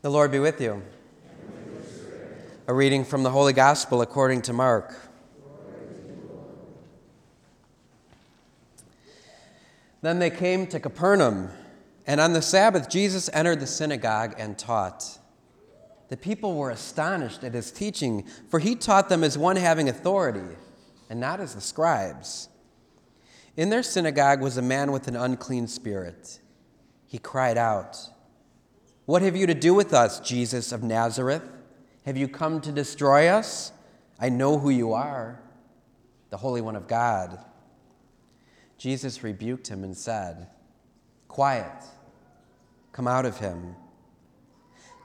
The Lord be with you. A reading from the Holy Gospel according to Mark. Then they came to Capernaum, and on the Sabbath Jesus entered the synagogue and taught. The people were astonished at his teaching, for he taught them as one having authority, and not as the scribes. In their synagogue was a man with an unclean spirit. He cried out, What have you to do with us, Jesus of Nazareth? Have you come to destroy us? I know who you are, the Holy One of God. Jesus rebuked him and said, Quiet, come out of him.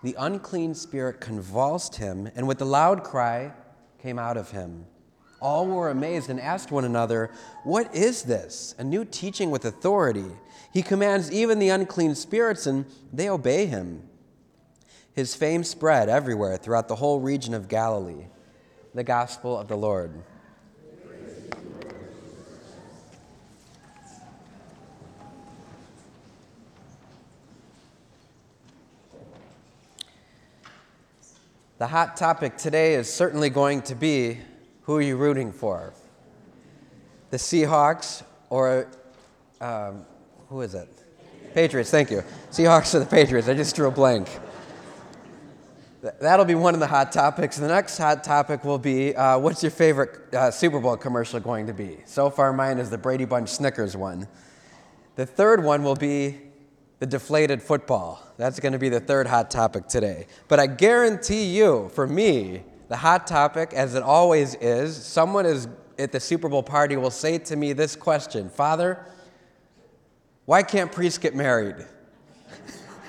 The unclean spirit convulsed him, and with a loud cry came out of him. All were amazed and asked one another, What is this? A new teaching with authority. He commands even the unclean spirits, and they obey him. His fame spread everywhere throughout the whole region of Galilee. The Gospel of the Lord. The hot topic today is certainly going to be who are you rooting for? The Seahawks or um, who is it? Patriots, thank you. Seahawks or the Patriots? I just drew a blank. That'll be one of the hot topics. The next hot topic will be uh, what's your favorite uh, Super Bowl commercial going to be? So far, mine is the Brady Bunch Snickers one. The third one will be the deflated football. That's going to be the third hot topic today. But I guarantee you, for me, the hot topic, as it always is, someone is at the Super Bowl party will say to me this question Father, why can't priests get married?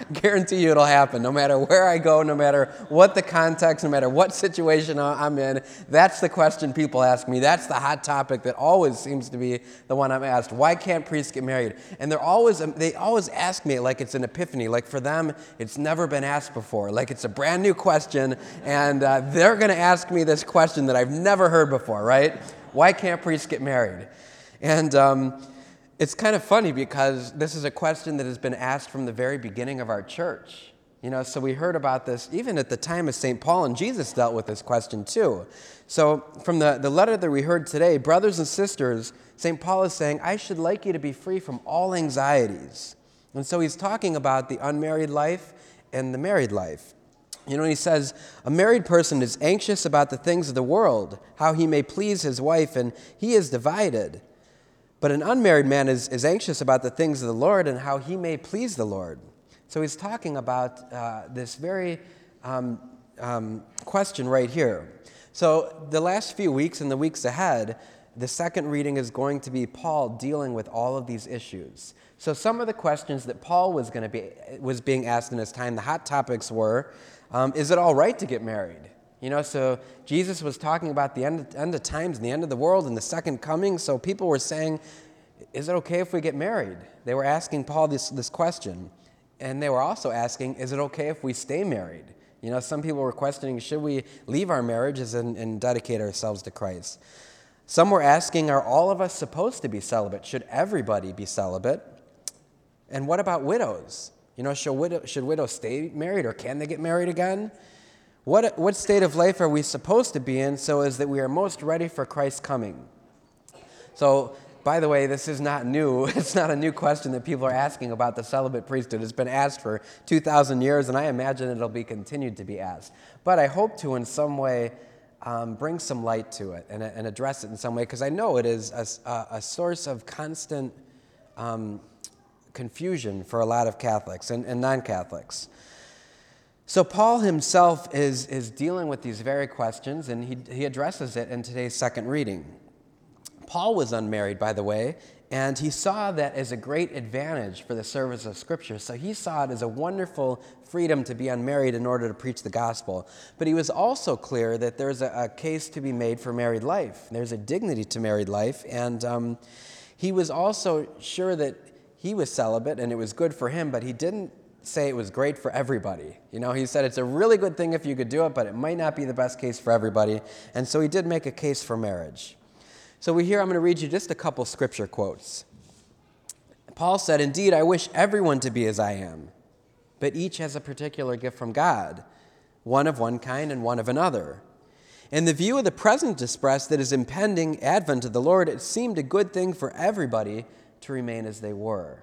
guarantee you it'll happen no matter where I go, no matter what the context, no matter what situation I'm in. That's the question people ask me. That's the hot topic that always seems to be the one I'm asked. Why can't priests get married? And they're always, they always ask me like it's an epiphany. Like for them, it's never been asked before. Like it's a brand new question, and uh, they're going to ask me this question that I've never heard before, right? Why can't priests get married? And, um, it's kind of funny because this is a question that has been asked from the very beginning of our church. You know, so we heard about this even at the time of St. Paul, and Jesus dealt with this question too. So, from the, the letter that we heard today, brothers and sisters, St. Paul is saying, I should like you to be free from all anxieties. And so he's talking about the unmarried life and the married life. You know, he says, a married person is anxious about the things of the world, how he may please his wife, and he is divided. But an unmarried man is, is anxious about the things of the Lord and how he may please the Lord. So he's talking about uh, this very um, um, question right here. So, the last few weeks and the weeks ahead, the second reading is going to be Paul dealing with all of these issues. So, some of the questions that Paul was going to be was being asked in his time, the hot topics were: um, Is it all right to get married? You know, so Jesus was talking about the end, end of times and the end of the world and the second coming. So people were saying, Is it okay if we get married? They were asking Paul this, this question. And they were also asking, Is it okay if we stay married? You know, some people were questioning, Should we leave our marriages and, and dedicate ourselves to Christ? Some were asking, Are all of us supposed to be celibate? Should everybody be celibate? And what about widows? You know, should, widow, should widows stay married or can they get married again? What, what state of life are we supposed to be in so as that we are most ready for Christ's coming? So, by the way, this is not new. It's not a new question that people are asking about the celibate priesthood. It's been asked for 2,000 years, and I imagine it'll be continued to be asked. But I hope to, in some way, um, bring some light to it and, and, address it in some way, because I know it is a, a source of constant um, confusion for a lot of Catholics and, and non Catholics. So, Paul himself is, is dealing with these very questions, and he, he addresses it in today's second reading. Paul was unmarried, by the way, and he saw that as a great advantage for the service of Scripture. So, he saw it as a wonderful freedom to be unmarried in order to preach the gospel. But he was also clear that there's a, a case to be made for married life, there's a dignity to married life, and um, he was also sure that he was celibate and it was good for him, but he didn't say it was great for everybody. You know, he said it's a really good thing if you could do it, but it might not be the best case for everybody. And so he did make a case for marriage. So we hear, I'm going to read you just a couple scripture quotes. Paul said, Indeed, I wish everyone to be as I am, but each has a particular gift from God, one of one kind and one of another. In the view of the present distress that is impending advent of the Lord, it seemed a good thing for everybody to remain as they were.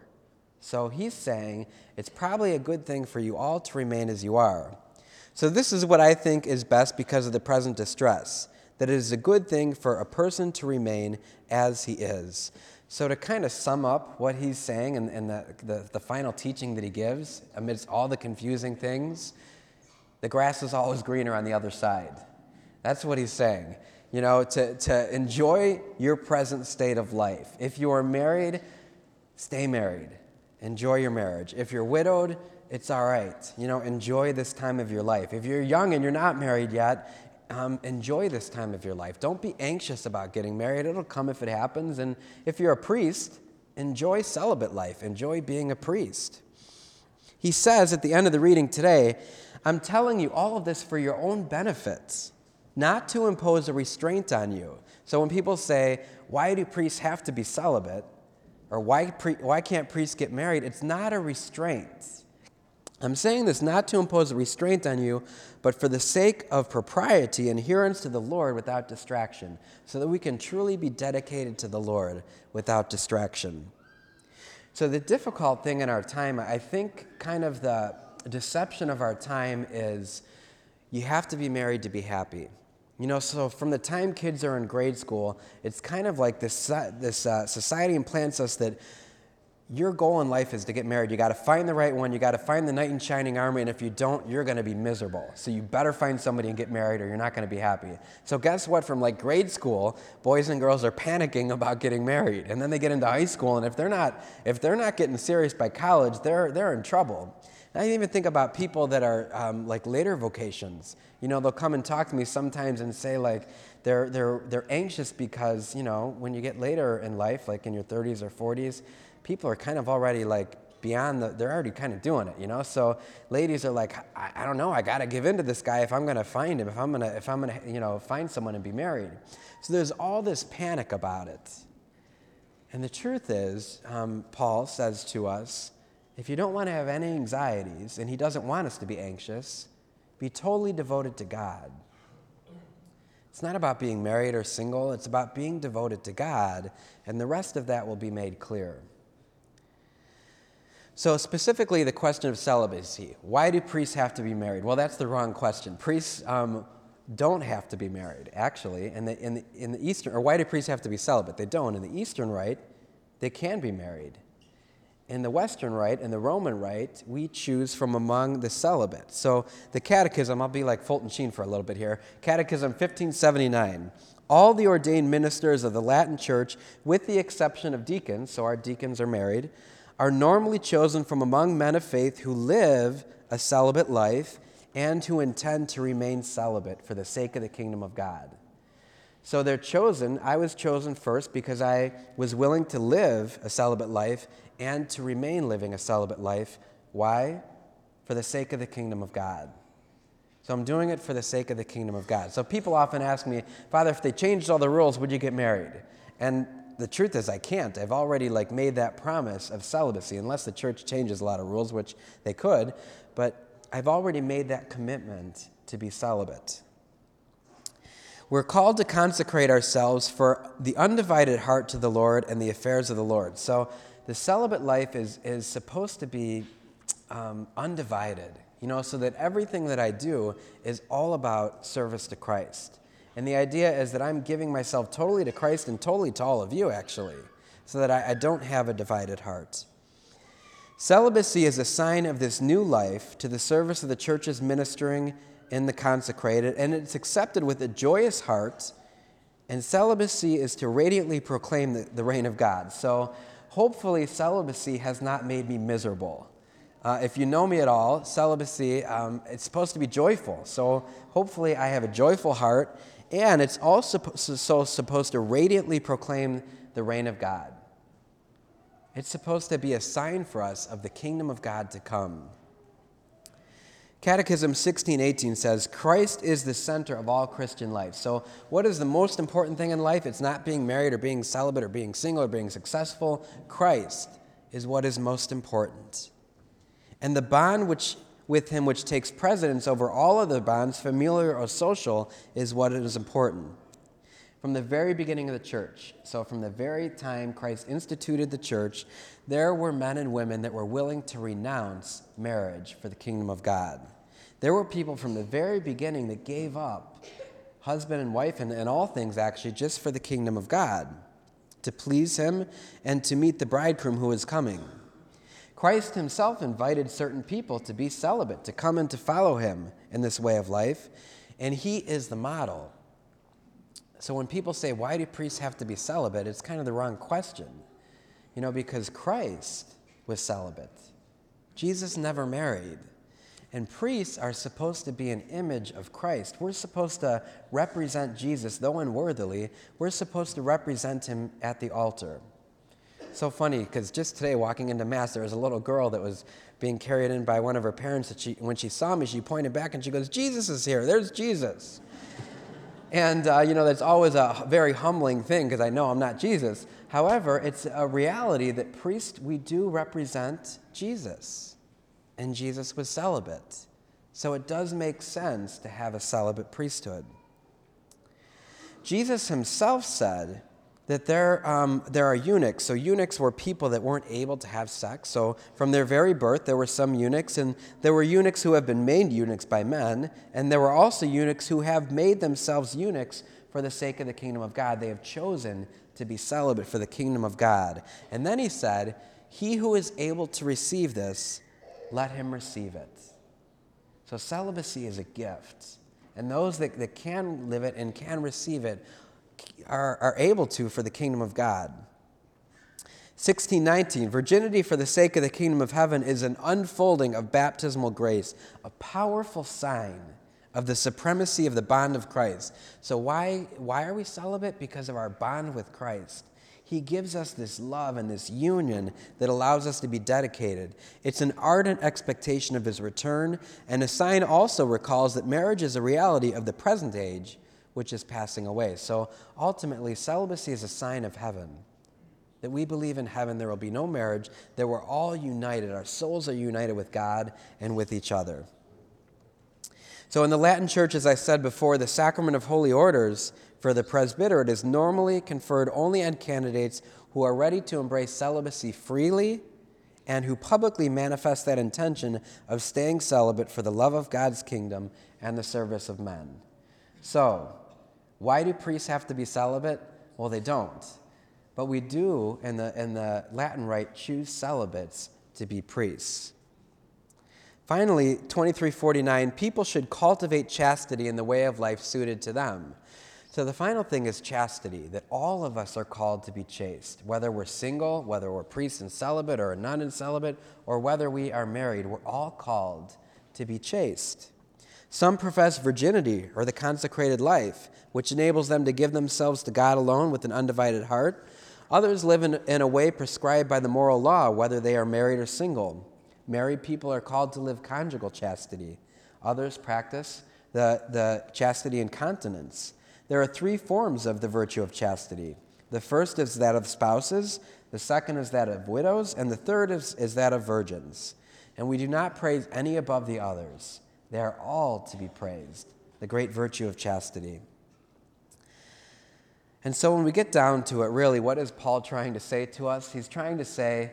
So he's saying it's probably a good thing for you all to remain as you are. So this is what I think is best because of the present distress that it is a good thing for a person to remain as he is. So, to kind of sum up what he's saying and, and the, the, the final teaching that he gives amidst all the confusing things, the grass is always greener on the other side. That's what he's saying. You know, to, to enjoy your present state of life. If you are married, stay married. Enjoy your marriage. If you're widowed, it's all right. You know, enjoy this time of your life. If you're young and you're not married yet, um, enjoy this time of your life. Don't be anxious about getting married. It'll come if it happens. And if you're a priest, enjoy celibate life. Enjoy being a priest. He says at the end of the reading today, I'm telling you all of this for your own benefits, not to impose a restraint on you. So when people say, why do priests have to be celibate? Or why, pre- why can't priests get married? It's not a restraint. I'm saying this not to impose a restraint on you, but for the sake of propriety and adherence to the Lord without distraction, so that we can truly be dedicated to the Lord without distraction. So, the difficult thing in our time, I think, kind of the deception of our time is you have to be married to be happy. You know, so from the time kids are in grade school, it's kind of like this, this uh, society implants us that your goal in life is to get married. You got to find the right one. You got to find the knight in shining armor. And if you don't, you're going to be miserable. So you better find somebody and get married, or you're not going to be happy. So guess what? From like grade school, boys and girls are panicking about getting married, and then they get into high school, and if they're not if they're not getting serious by college, they're they're in trouble. I even think about people that are um, like later vocations. You know, they'll come and talk to me sometimes and say like they're they're they're anxious because you know when you get later in life, like in your 30s or 40s people are kind of already like beyond the, they're already kind of doing it, you know? So ladies are like, I, I don't know, I got to give in to this guy if I'm going to find him, if I'm going to, if I'm to, you know, find someone and be married. So there's all this panic about it. And the truth is, um, Paul says to us, if you don't want to have any anxieties, and he doesn't want us to be anxious, be totally devoted to God. It's not about being married or single, it's about being devoted to God, and the rest of that will be made clear. So, specifically, the question of celibacy. Why do priests have to be married? Well, that's the wrong question. Priests um, don't have to be married, actually. The, in, in the Eastern, or why do priests have to be celibate? They don't. In the Eastern Rite, they can be married. In the Western Rite and the Roman Rite, we choose from among the celibate. So, the Catechism, I'll be like Fulton Sheen for a little bit here. Catechism 1579. All the ordained ministers of the Latin Church, with the exception of deacons, so our deacons are married, are normally chosen from among men of faith who live a celibate life and who intend to remain celibate for the sake of the kingdom of God. So they're chosen. I was chosen first because I was willing to live a celibate life and to remain living a celibate life. Why? For the sake of the kingdom of God. So I'm doing it for the sake of the kingdom of God. So people often ask me, Father, if they changed all the rules, would you get married? And the truth is I can't. I've already like made that promise of celibacy unless the church changes a lot of rules, which they could, but I've already made that commitment to be celibate. We're called to consecrate ourselves for the undivided heart to the Lord and the affairs of the Lord. So the celibate life is, is supposed to be um, undivided, you know, so that everything that I do is all about service to Christ. And the idea is that I'm giving myself totally to Christ and totally to all of you, actually, so that I, I don't have a divided heart. Celibacy is a sign of this new life to the service of the church's ministering in the consecrated, and it's accepted with a joyous heart. And celibacy is to radiantly proclaim the, the reign of God. So hopefully, celibacy has not made me miserable. Uh, if you know me at all, celibacy, um, it's supposed to be joyful. So hopefully, I have a joyful heart and it's also so supposed to radiantly proclaim the reign of God. It's supposed to be a sign for us of the kingdom of God to come. Catechism 1618 says, Christ is the center of all Christian life. So, what is the most important thing in life? It's not being married or being celibate or being single or being successful. Christ is what is most important. And the bond which with him which takes precedence over all other bonds, familiar or social, is what is important. From the very beginning of the church, so from the very time Christ instituted the church, there were men and women that were willing to renounce marriage for the kingdom of God. There were people from the very beginning that gave up husband and wife and, and all things actually just for the kingdom of God, to please Him and to meet the bridegroom who is coming. Christ himself invited certain people to be celibate, to come and to follow him in this way of life, and he is the model. So when people say, why do priests have to be celibate? It's kind of the wrong question. You know, because Christ was celibate, Jesus never married. And priests are supposed to be an image of Christ. We're supposed to represent Jesus, though unworthily, we're supposed to represent him at the altar so funny because just today walking into mass there was a little girl that was being carried in by one of her parents that she when she saw me she pointed back and she goes jesus is here there's jesus and uh, you know that's always a very humbling thing because i know i'm not jesus. However it's a reality that priests we do represent jesus. And jesus was celibate. So it does make sense to have a celibate priesthood. Jesus himself said that there, um, there are eunuchs. So, eunuchs were people that weren't able to have sex. So, from their very birth, there were some eunuchs, and there were eunuchs who have been made eunuchs by men, and there were also eunuchs who have made themselves eunuchs for the sake of the kingdom of God. They have chosen to be celibate for the kingdom of God. And then he said, He who is able to receive this, let him receive it. So, celibacy is a gift. And those that, that can live it and can receive it are, are able to for the kingdom of God. 1619, virginity for the sake of the kingdom of heaven is an unfolding of baptismal grace, a powerful sign of the supremacy of the bond of Christ. So, why, why are we celibate? Because of our bond with Christ. He gives us this love and this union that allows us to be dedicated. It's an ardent expectation of his return, and a sign also recalls that marriage is a reality of the present age which is passing away. So ultimately, celibacy is a sign of heaven. That we believe in heaven there will be no marriage, that we're all united. Our souls are united with God and with each other. So, in the Latin Church, as I said before, the sacrament of holy orders for the presbyterate is normally conferred only on candidates who are ready to embrace celibacy freely and who publicly manifest that intention of staying celibate for the love of God's kingdom and the service of men. So, why do priests have to be celibate? Well, they don't. But we do, in the, in the Latin rite, choose celibates to be priests. Finally, 2349, people should cultivate chastity in the way of life suited to them. So the final thing is chastity, that all of us are called to be chaste. Whether we're single, whether we're priests and celibate, or a nun and celibate, or whether we are married, we're all called to be chaste. Some profess virginity or the consecrated life, which enables them to give themselves to God alone with an undivided heart. Others live in, in a way prescribed by the moral law, whether they are married or single. Married people are called to live conjugal chastity. Others practice the, the chastity and continence. There are three forms of the virtue of chastity. The first is that of spouses, the second is that of widows, and the third is, is that of virgins. And we do not praise any above the others. They are all to be praised, the great virtue of chastity. And so when we get down to it, really, what is Paul trying to say to us? He's trying to say,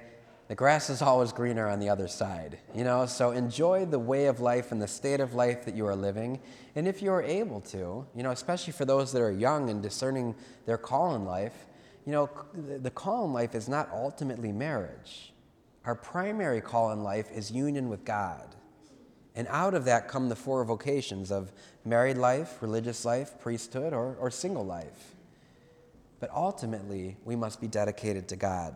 the grass is always greener on the other side. You know, so enjoy the way of life and the state of life that you are living. And if you are able to, you know, especially for those that are young and discerning their call in life, you know, the call in life is not ultimately marriage. Our primary call in life is union with God. And out of that come the four vocations of married life, religious life, priesthood, or, or single life. But ultimately, we must be dedicated to God.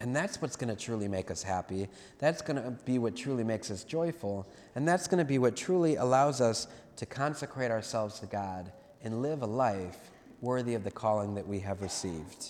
And that's what's going to truly make us happy. That's going to be what truly makes us joyful. And that's going to be what truly allows us to consecrate ourselves to God and live a life worthy of the calling that we have received.